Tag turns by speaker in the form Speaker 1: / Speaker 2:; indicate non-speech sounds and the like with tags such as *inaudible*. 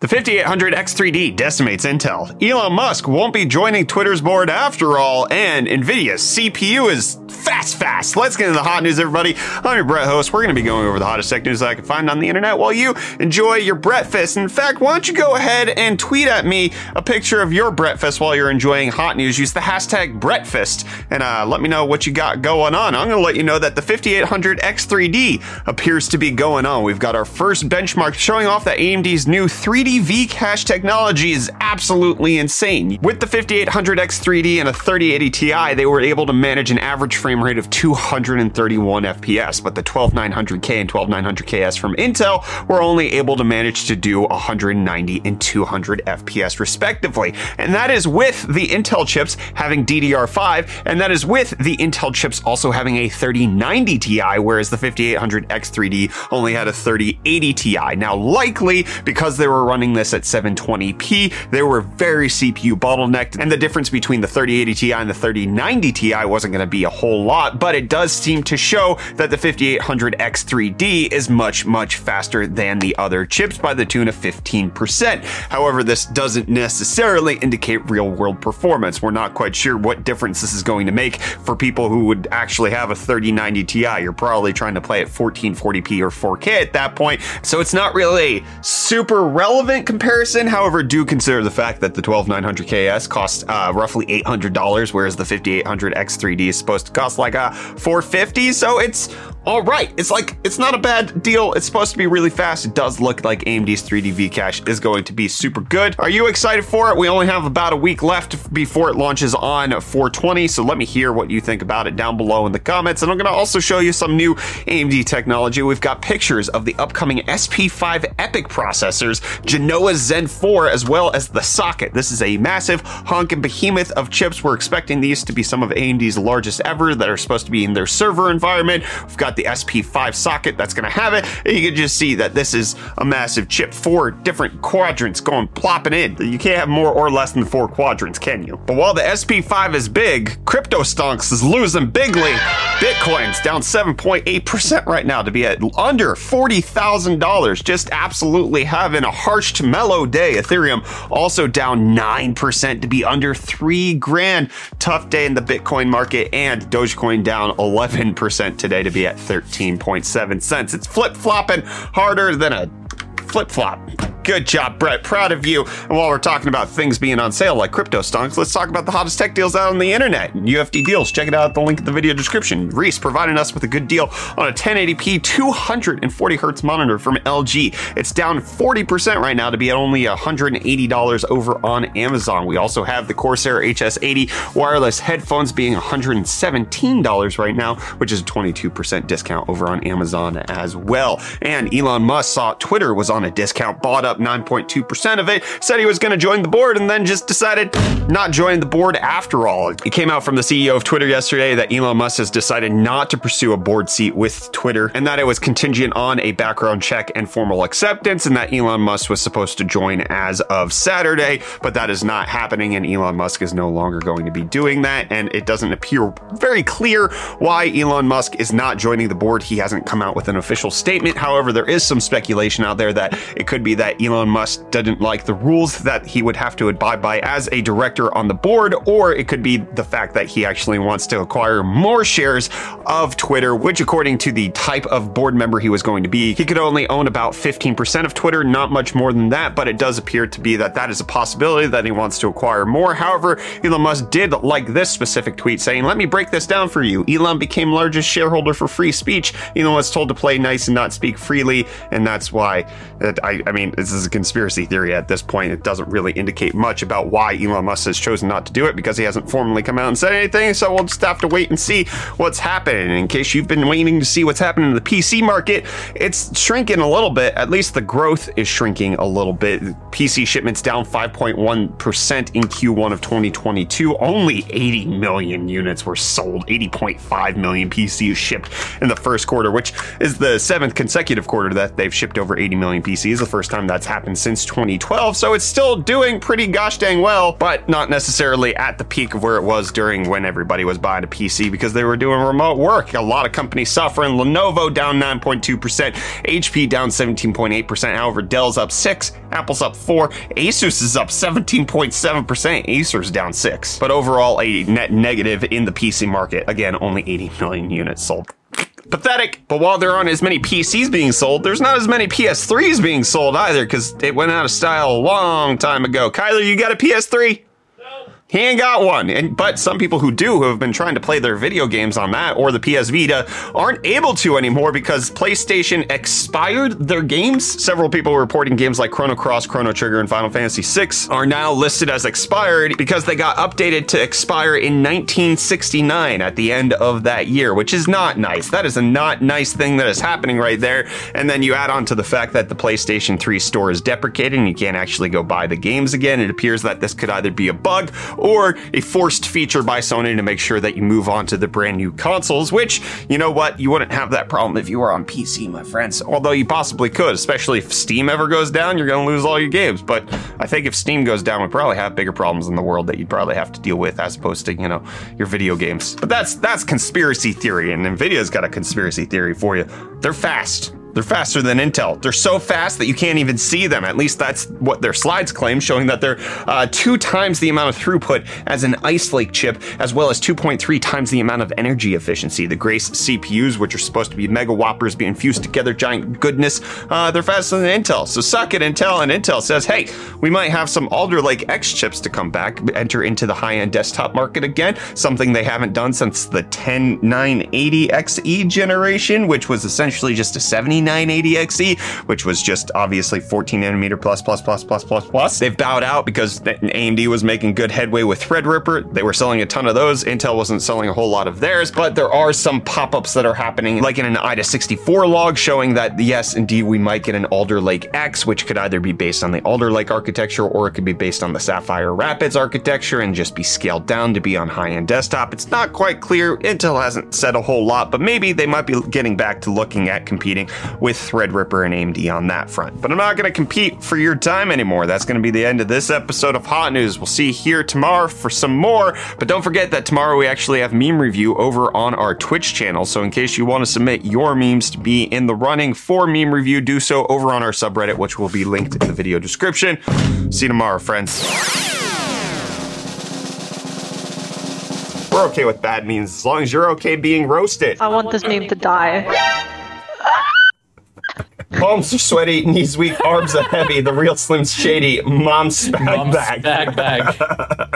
Speaker 1: The 5800 X3D decimates Intel. Elon Musk won't be joining Twitter's board after all, and Nvidia's CPU is fast, fast. Let's get into the hot news, everybody. I'm your Brett host. We're going to be going over the hottest tech news that I can find on the internet while you enjoy your breakfast. In fact, why don't you go ahead and tweet at me a picture of your breakfast while you're enjoying hot news? Use the hashtag breakfast and uh, let me know what you got going on. I'm going to let you know that the 5800 X3D appears to be going on. We've got our first benchmark showing off that AMD's new 3D 3D V-Cache technology is absolutely insane. With the 5800X3D and a 3080 Ti, they were able to manage an average frame rate of 231 FPS, but the 12900K and 12900KS from Intel were only able to manage to do 190 and 200 FPS respectively. And that is with the Intel chips having DDR5, and that is with the Intel chips also having a 3090 Ti, whereas the 5800X3D only had a 3080 Ti. Now, likely because they were running running this at 720p. They were very CPU bottlenecked, and the difference between the 3080 Ti and the 3090 Ti wasn't going to be a whole lot, but it does seem to show that the 5800 X3D is much, much faster than the other chips by the tune of 15%. However, this doesn't necessarily indicate real world performance. We're not quite sure what difference this is going to make for people who would actually have a 3090 Ti. You're probably trying to play at 1440p or 4K at that point, so it's not really super relevant relevant comparison. However, do consider the fact that the 12900KS costs uh, roughly $800, whereas the 5800 X3D is supposed to cost like a uh, 450. So it's all right. It's like it's not a bad deal. It's supposed to be really fast. It does look like AMD's 3D V cache is going to be super good. Are you excited for it? We only have about a week left before it launches on 420. So let me hear what you think about it down below in the comments. And I'm going to also show you some new AMD technology. We've got pictures of the upcoming SP5 EPYC processors Genoa Zen 4, as well as the socket. This is a massive honking behemoth of chips. We're expecting these to be some of AMD's largest ever that are supposed to be in their server environment. We've got the SP5 socket that's going to have it. And you can just see that this is a massive chip. Four different quadrants going plopping in. You can't have more or less than four quadrants, can you? But while the SP5 is big, Crypto Stonks is losing bigly. Bitcoin's down 7.8% right now to be at under $40,000. Just absolutely having a harsh to mellow day. Ethereum also down 9% to be under 3 grand. Tough day in the Bitcoin market and Dogecoin down 11% today to be at 13.7 cents. It's flip flopping harder than a flip flop. Good job, Brett. Proud of you. And while we're talking about things being on sale like crypto stonks, let's talk about the hottest tech deals out on the internet. UFD deals. Check it out at the link in the video description. Reese providing us with a good deal on a 1080p 240 hertz monitor from LG. It's down 40% right now to be only $180 over on Amazon. We also have the Corsair HS80 wireless headphones being $117 right now, which is a 22% discount over on Amazon as well. And Elon Musk saw Twitter was on a discount, bought up up 9.2% of it, said he was going to join the board, and then just decided not join the board after all. It came out from the CEO of Twitter yesterday that Elon Musk has decided not to pursue a board seat with Twitter, and that it was contingent on a background check and formal acceptance, and that Elon Musk was supposed to join as of Saturday, but that is not happening, and Elon Musk is no longer going to be doing that, and it doesn't appear very clear why Elon Musk is not joining the board. He hasn't come out with an official statement. However, there is some speculation out there that it could be that Elon Musk didn't like the rules that he would have to abide by as a director on the board, or it could be the fact that he actually wants to acquire more shares of Twitter, which, according to the type of board member he was going to be, he could only own about 15% of Twitter, not much more than that, but it does appear to be that that is a possibility that he wants to acquire more. However, Elon Musk did like this specific tweet saying, Let me break this down for you. Elon became largest shareholder for free speech. Elon was told to play nice and not speak freely, and that's why, I, I mean, this is a conspiracy theory at this point. It doesn't really indicate much about why Elon Musk has chosen not to do it because he hasn't formally come out and said anything. So we'll just have to wait and see what's happening. In case you've been waiting to see what's happening in the PC market, it's shrinking a little bit. At least the growth is shrinking a little bit. PC shipments down 5.1% in Q1 of 2022. Only 80 million units were sold. 80.5 million PCs shipped in the first quarter, which is the seventh consecutive quarter that they've shipped over 80 million PCs. The first time that's that's happened since 2012. So it's still doing pretty gosh dang well, but not necessarily at the peak of where it was during when everybody was buying a PC because they were doing remote work. A lot of companies suffering. Lenovo down 9.2%, HP down 17.8%. However, Dell's up 6, Apple's up 4, Asus is up 17.7%, Acer's down 6. But overall, a net negative in the PC market. Again, only 80 million units sold. Pathetic. But while there aren't as many PCs being sold, there's not as many PS3s being sold either because it went out of style a long time ago. Kyler, you got a PS3? He ain't got one. And but some people who do, who have been trying to play their video games on that or the PS Vita, aren't able to anymore because PlayStation expired their games. Several people reporting games like Chrono Cross, Chrono Trigger, and Final Fantasy VI are now listed as expired because they got updated to expire in 1969 at the end of that year, which is not nice. That is a not nice thing that is happening right there. And then you add on to the fact that the PlayStation 3 store is deprecated and you can't actually go buy the games again. It appears that this could either be a bug or a forced feature by Sony to make sure that you move on to the brand new consoles, which, you know what, you wouldn't have that problem if you were on PC, my friends. Although you possibly could, especially if Steam ever goes down, you're going to lose all your games. But I think if Steam goes down, we probably have bigger problems in the world that you'd probably have to deal with as opposed to, you know, your video games. But that's that's conspiracy theory, and Nvidia's got a conspiracy theory for you. They're fast. They're faster than Intel. They're so fast that you can't even see them. At least that's what their slides claim, showing that they're uh, two times the amount of throughput as an Ice Lake chip, as well as 2.3 times the amount of energy efficiency. The Grace CPUs, which are supposed to be mega whoppers being fused together, giant goodness, uh, they're faster than Intel. So suck it, Intel. And Intel says, hey, we might have some Alder Lake X chips to come back, enter into the high end desktop market again, something they haven't done since the 10980 XE generation, which was essentially just a 7980XE, which was just obviously 14 nanometer plus plus plus plus plus plus. They've bowed out because AMD was making good headway with Threadripper. They were selling a ton of those. Intel wasn't selling a whole lot of theirs, but there are some pop-ups that are happening, like in an AIDA64 log showing that yes, indeed, we might get an Alder Lake X, which could either be based on the Alder Lake architecture or it could be based on the Sapphire Rapids architecture and just be scaled down to be on high-end desktop. It's not quite clear. Intel hasn't said a whole lot, but maybe they might be getting back to looking at competing with Threadripper and AMD on that front. But I'm not going to compete for your time anymore. That's going to be the end of this episode of Hot News. We'll see you here tomorrow for some more. But don't forget that tomorrow we actually have meme review over on our Twitch channel. So in case you want to submit your memes to be in the running for meme review, do so over on our subreddit, which will be linked in the video description. See you tomorrow, friends. We're okay with bad memes as long as you're okay being roasted.
Speaker 2: I want this meme to die.
Speaker 1: Palms are sweaty, knees weak, arms are heavy. The real Slim Shady, mom's bag
Speaker 3: Mom's
Speaker 1: bag.
Speaker 3: bag bag. *laughs*